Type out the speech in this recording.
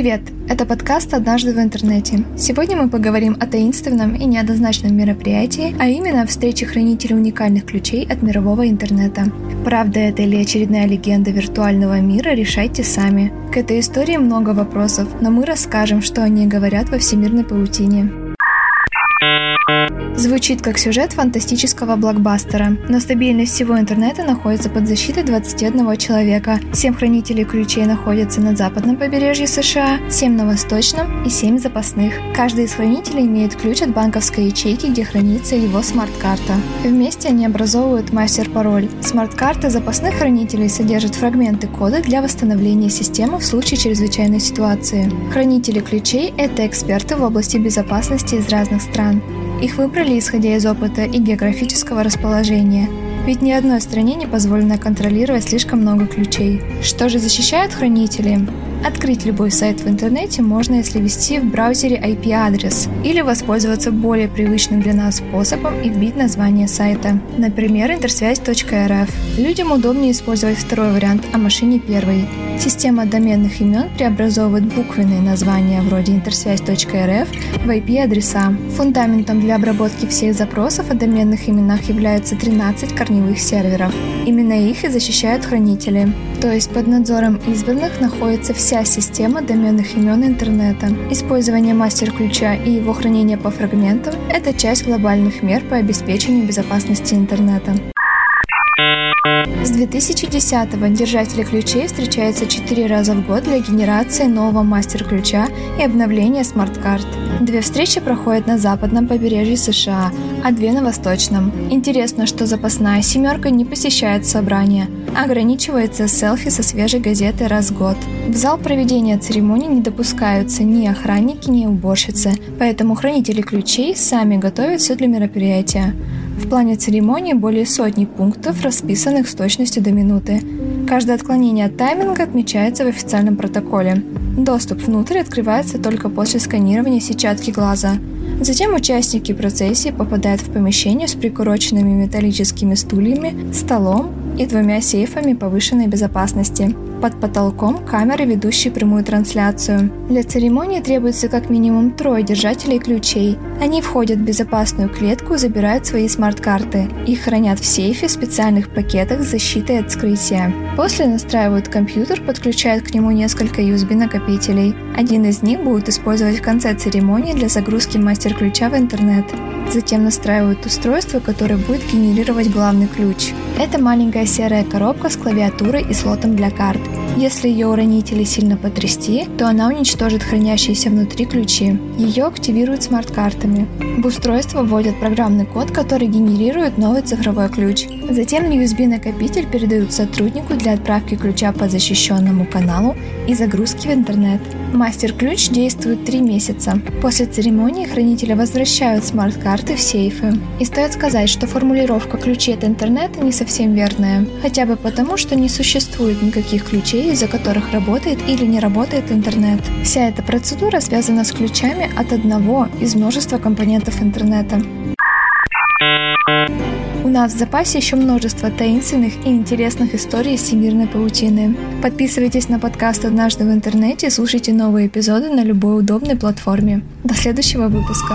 Привет! Это подкаст «Однажды в интернете». Сегодня мы поговорим о таинственном и неоднозначном мероприятии, а именно о встрече хранителей уникальных ключей от мирового интернета. Правда это или очередная легенда виртуального мира, решайте сами. К этой истории много вопросов, но мы расскажем, что они говорят во всемирной паутине. Звучит как сюжет фантастического блокбастера, но стабильность всего интернета находится под защитой 21 человека. 7 хранителей ключей находятся на западном побережье США, 7 на восточном и 7 запасных. Каждый из хранителей имеет ключ от банковской ячейки, где хранится его смарт-карта. Вместе они образовывают мастер-пароль. Смарт-карты запасных хранителей содержат фрагменты кода для восстановления системы в случае чрезвычайной ситуации. Хранители ключей – это эксперты в области безопасности из разных стран. Их выбрали исходя из опыта и географического расположения, ведь ни одной стране не позволено контролировать слишком много ключей. Что же защищают хранители? Открыть любой сайт в интернете можно, если ввести в браузере IP-адрес или воспользоваться более привычным для нас способом и вбить название сайта, например, интерсвязь.рф. Людям удобнее использовать второй вариант, а машине первый. Система доменных имен преобразовывает буквенные названия вроде интерсвязь.рф в IP-адреса. Фундаментом для обработки всех запросов о доменных именах являются 13 корневых серверов. Именно их и защищают хранители. То есть под надзором избранных находится вся система доменных имен интернета. Использование мастер-ключа и его хранение по фрагментам – это часть глобальных мер по обеспечению безопасности интернета. С 2010-го держатели ключей встречаются 4 раза в год для генерации нового мастер-ключа и обновления смарт-карт. Две встречи проходят на западном побережье США, а две на восточном. Интересно, что запасная семерка не посещает собрания, а ограничивается селфи со свежей газетой раз в год. В зал проведения церемоний не допускаются ни охранники, ни уборщицы, поэтому хранители ключей сами готовят все для мероприятия. В плане церемонии более сотни пунктов, расписанных с точностью до минуты. Каждое отклонение от тайминга отмечается в официальном протоколе. Доступ внутрь открывается только после сканирования сетчатки глаза. Затем участники процессии попадают в помещение с прикуроченными металлическими стульями, столом и двумя сейфами повышенной безопасности. Под потолком камеры, ведущие прямую трансляцию. Для церемонии требуется как минимум трое держателей ключей. Они входят в безопасную клетку забирают свои смарт-карты. Их хранят в сейфе в специальных пакетах с защитой от вскрытия. После настраивают компьютер, подключают к нему несколько USB-накопителей. Один из них будут использовать в конце церемонии для загрузки мастер-ключа в интернет. Затем настраивают устройство, которое будет генерировать главный ключ. Это маленькая серая коробка с клавиатурой и слотом для карт. Если ее уронить сильно потрясти, то она уничтожит хранящиеся внутри ключи. Ее активируют смарт-картами. В устройство вводят программный код, который генерирует новый цифровой ключ. Затем USB-накопитель передают сотруднику для отправки ключа по защищенному каналу и загрузки в интернет. Мастер-ключ действует 3 месяца. После церемонии хранители возвращают смарт-карты в сейфы. И стоит сказать, что формулировка ключей от интернета не совсем верная. Хотя бы потому, что не существует никаких ключей, из-за которых работает или не работает интернет. Вся эта процедура связана с ключами от одного из множества компонентов интернета. У нас в запасе еще множество таинственных и интересных историй из всемирной паутины. Подписывайтесь на подкаст «Однажды в интернете» и слушайте новые эпизоды на любой удобной платформе. До следующего выпуска.